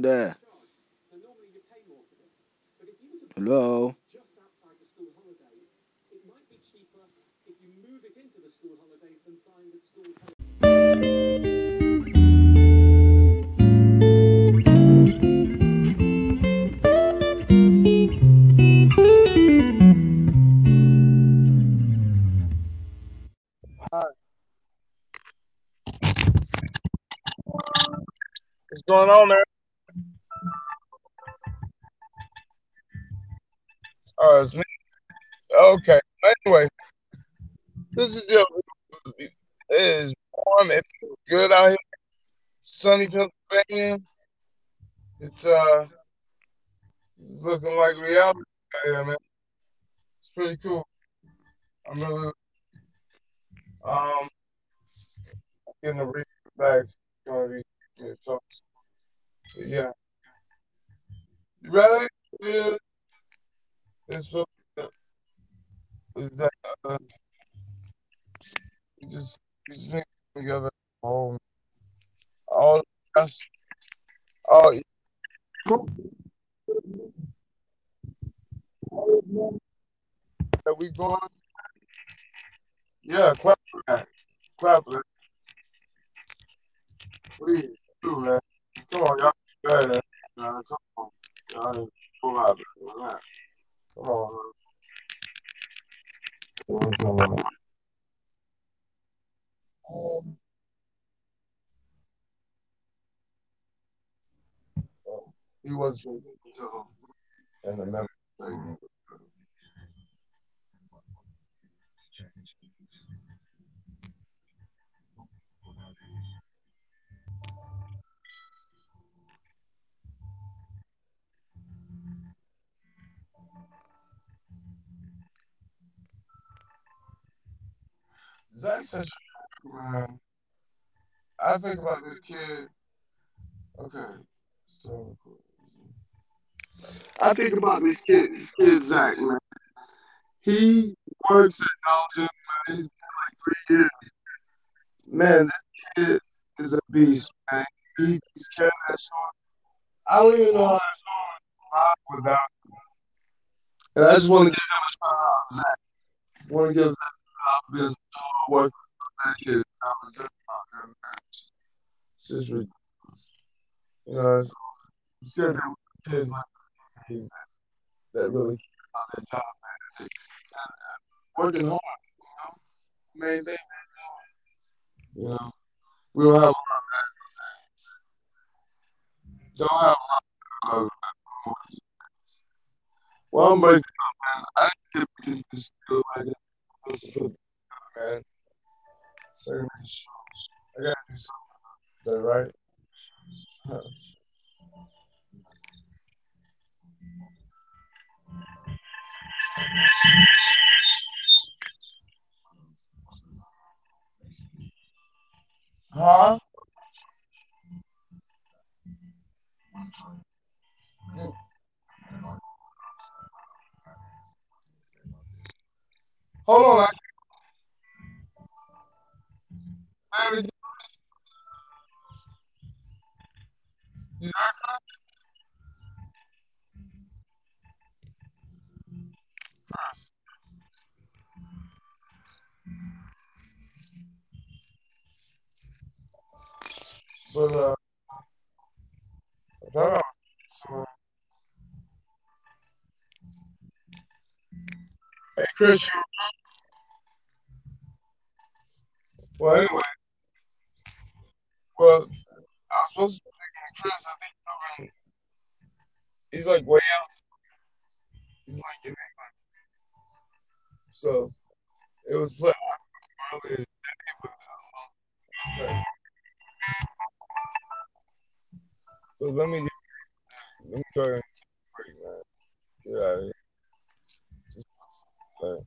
there. Hello. What's going on, man? Oh, it's me. Okay. Anyway, this is just it is warm. It feels good out here. Sunny Pennsylvania. It's uh it's looking like reality here, man. It's pretty cool. I'm really um getting a read back. Gonna be yeah, so, yeah. You ready? Yeah. It's for is that uh, we just we just together all all us all that we going? Yeah clap for that. Clap for that. Please do come on y'all. Come on. Y'all. Come on. Um, he was and the member That's such man. I think about the kid. Okay, so I think about this kid, this kid Zach, man. He works at Dollar man. He's been like three years. Man, this kid is a beast, man. He care of that song. I don't even know how that song would without him. And I just want to give him a shout out, Zach. Want to give Zach a bit of work that kid. It's just ridiculous. You know, it's, it's good that kids like these that, that really care about their job, man. And, working hard, you know, main thing, you know, we don't have a lot of things. Don't have a lot of well, I'm breaking up, man. I didn't get to still like it. Man. Certain I gotta do something. That right? Huh. Huh? Hold on. I, But uh, that. Hey, Chris. Well, anyway. Well, I was supposed to Chris. I think he's like way out. He's like in England. So it was played earlier today, but uh, so let me let me go ahead and break, man. Get out of here. Like,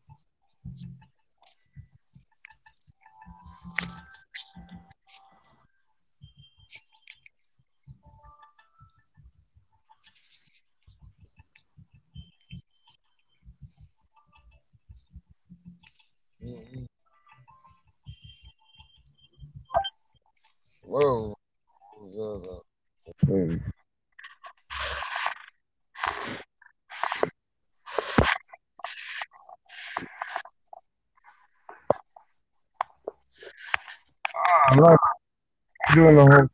mhm. Whoa. I'm not doing the whole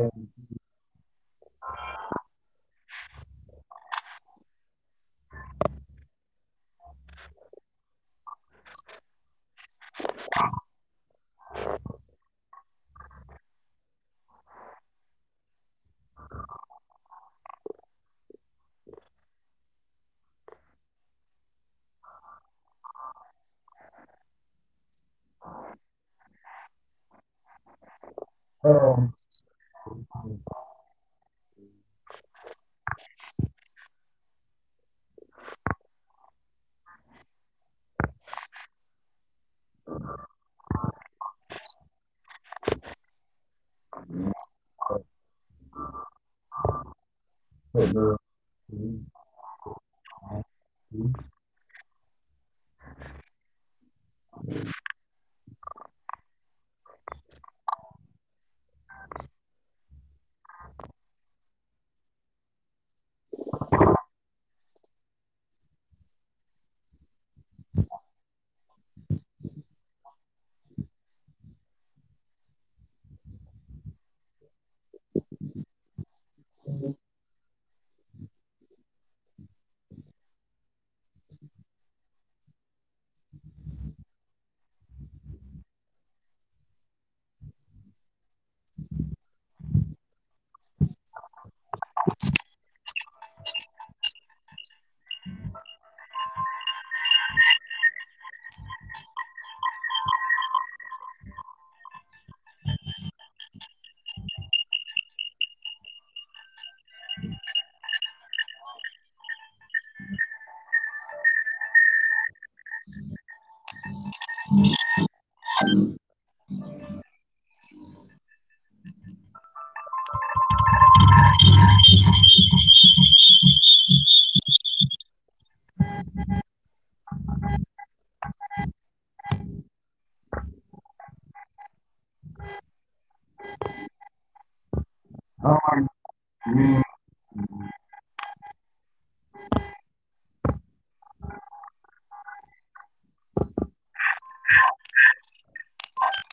and um, um,